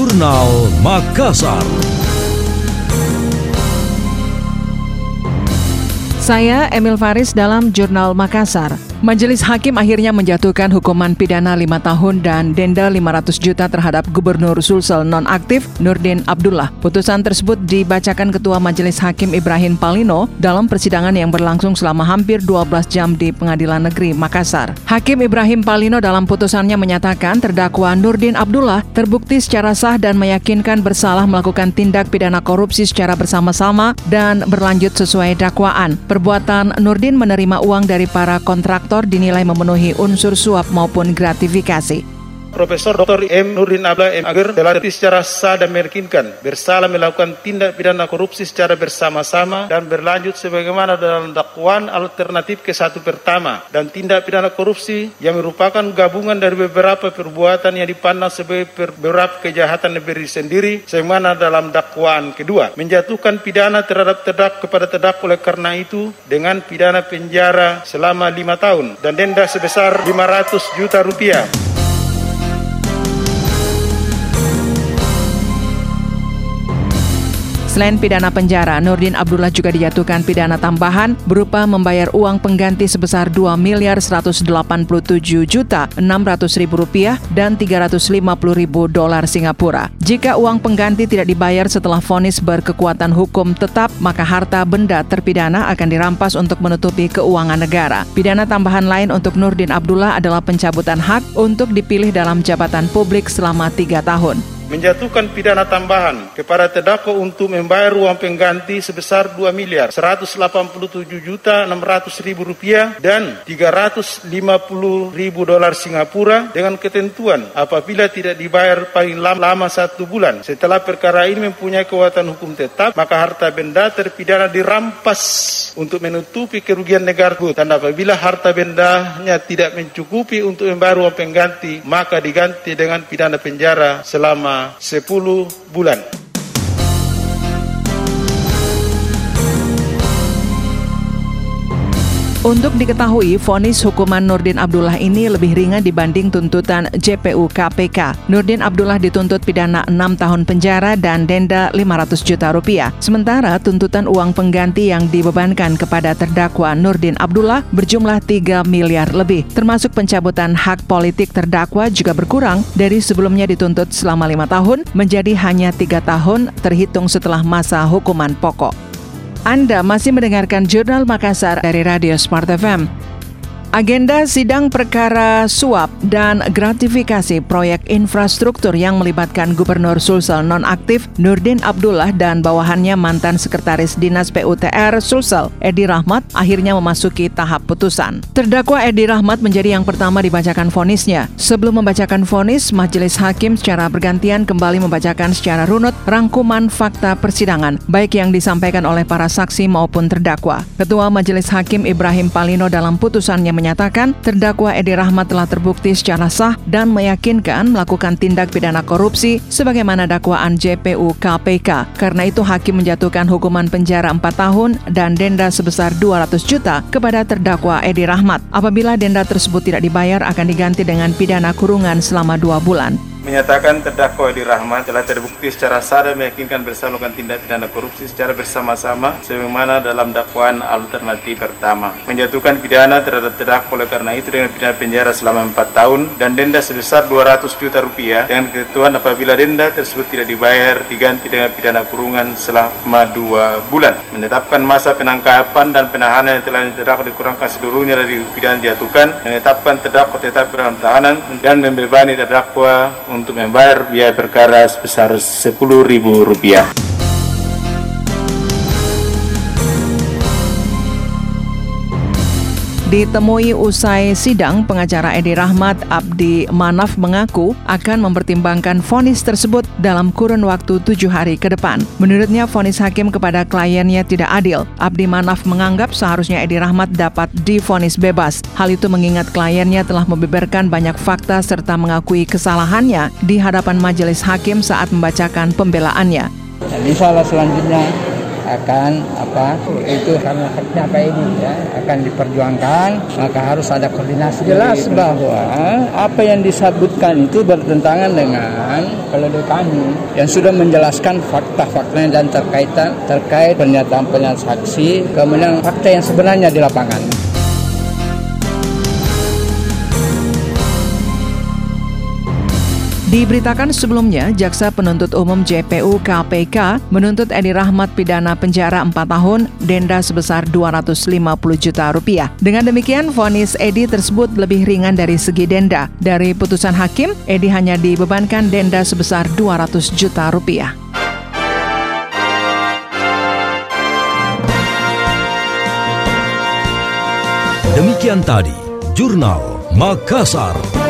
Jurnal Makassar. Saya Emil Faris dalam Jurnal Makassar. Majelis Hakim akhirnya menjatuhkan hukuman pidana 5 tahun dan denda 500 juta terhadap Gubernur Sulsel nonaktif Nurdin Abdullah. Putusan tersebut dibacakan Ketua Majelis Hakim Ibrahim Palino dalam persidangan yang berlangsung selama hampir 12 jam di Pengadilan Negeri Makassar. Hakim Ibrahim Palino dalam putusannya menyatakan terdakwa Nurdin Abdullah terbukti secara sah dan meyakinkan bersalah melakukan tindak pidana korupsi secara bersama-sama dan berlanjut sesuai dakwaan. Perbuatan Nurdin menerima uang dari para kontraktor dinilai memenuhi unsur suap maupun gratifikasi. Profesor Dr. M. Nurdin Abla M. Agar telah secara sah dan meyakinkan bersalah melakukan tindak pidana korupsi secara bersama-sama dan berlanjut sebagaimana dalam dakwaan alternatif ke satu pertama dan tindak pidana korupsi yang merupakan gabungan dari beberapa perbuatan yang dipandang sebagai beberapa kejahatan negeri sendiri sebagaimana dalam dakwaan kedua menjatuhkan pidana terhadap terdakwa kepada terdakwa oleh karena itu dengan pidana penjara selama lima tahun dan denda sebesar 500 juta rupiah. Selain pidana penjara, Nurdin Abdullah juga dijatuhkan pidana tambahan berupa membayar uang pengganti sebesar 2 miliar 187 juta 600 ribu rupiah dan 350 ribu dolar Singapura. Jika uang pengganti tidak dibayar setelah vonis berkekuatan hukum tetap, maka harta benda terpidana akan dirampas untuk menutupi keuangan negara. Pidana tambahan lain untuk Nurdin Abdullah adalah pencabutan hak untuk dipilih dalam jabatan publik selama tiga tahun menjatuhkan pidana tambahan kepada terdakwa untuk membayar uang pengganti sebesar 2 miliar 187 juta 600 ribu rupiah dan 350 ribu dolar Singapura dengan ketentuan apabila tidak dibayar paling lama satu bulan. Setelah perkara ini mempunyai kekuatan hukum tetap, maka harta benda terpidana dirampas untuk menutupi kerugian negara dan apabila harta bendanya tidak mencukupi untuk membayar uang pengganti, maka diganti dengan pidana penjara selama 10 bulan. Untuk diketahui, vonis hukuman Nurdin Abdullah ini lebih ringan dibanding tuntutan JPU KPK. Nurdin Abdullah dituntut pidana 6 tahun penjara dan denda 500 juta rupiah. Sementara tuntutan uang pengganti yang dibebankan kepada terdakwa Nurdin Abdullah berjumlah 3 miliar lebih. Termasuk pencabutan hak politik terdakwa juga berkurang dari sebelumnya dituntut selama lima tahun menjadi hanya tiga tahun terhitung setelah masa hukuman pokok. Anda masih mendengarkan Jurnal Makassar dari Radio Smart FM. Agenda sidang perkara suap dan gratifikasi proyek infrastruktur yang melibatkan Gubernur Sulsel nonaktif Nurdin Abdullah dan bawahannya mantan Sekretaris Dinas PUTR Sulsel Edi Rahmat akhirnya memasuki tahap putusan. Terdakwa Edi Rahmat menjadi yang pertama dibacakan vonisnya. Sebelum membacakan vonis, Majelis Hakim secara bergantian kembali membacakan secara runut rangkuman fakta persidangan, baik yang disampaikan oleh para saksi maupun terdakwa. Ketua Majelis Hakim Ibrahim Palino dalam putusannya menyatakan terdakwa Edi Rahmat telah terbukti secara sah dan meyakinkan melakukan tindak pidana korupsi sebagaimana dakwaan JPU KPK. Karena itu hakim menjatuhkan hukuman penjara 4 tahun dan denda sebesar 200 juta kepada terdakwa Edi Rahmat. Apabila denda tersebut tidak dibayar akan diganti dengan pidana kurungan selama dua bulan menyatakan terdakwa Edi Rahmat telah terbukti secara sah dan meyakinkan bersalah melakukan tindak pidana korupsi secara bersama-sama sebagaimana dalam dakwaan alternatif pertama. Menjatuhkan pidana terhadap terdakwa oleh karena itu dengan pidana penjara selama 4 tahun dan denda sebesar 200 juta rupiah dengan ketentuan apabila denda tersebut tidak dibayar diganti dengan pidana kurungan selama 2 bulan. Menetapkan masa penangkapan dan penahanan yang telah terdakwa dikurangkan seluruhnya dari pidana dijatuhkan. Menetapkan terdakwa tetap dalam tahanan dan membebani terdakwa untuk membayar biaya perkara sebesar Rp10.000. Ditemui usai sidang, pengacara Edi Rahmat Abdi Manaf mengaku akan mempertimbangkan vonis tersebut dalam kurun waktu tujuh hari ke depan. Menurutnya, vonis hakim kepada kliennya tidak adil. Abdi Manaf menganggap seharusnya Edi Rahmat dapat divonis bebas. Hal itu mengingat kliennya telah membeberkan banyak fakta serta mengakui kesalahannya di hadapan majelis hakim saat membacakan pembelaannya. Dan insya Allah selanjutnya akan apa itu karena haknya Pak Edi ya akan diperjuangkan maka harus ada koordinasi jelas bahwa apa yang disebutkan itu bertentangan dengan kalau dari kami yang sudah menjelaskan fakta-fakta dan terkaitan terkait pernyataan-pernyataan saksi kemudian fakta yang sebenarnya di lapangan. Diberitakan sebelumnya, Jaksa Penuntut Umum JPU KPK menuntut Edi Rahmat pidana penjara 4 tahun, denda sebesar 250 juta rupiah. Dengan demikian, vonis Edi tersebut lebih ringan dari segi denda. Dari putusan hakim, Edi hanya dibebankan denda sebesar 200 juta rupiah. Demikian tadi, Jurnal Makassar.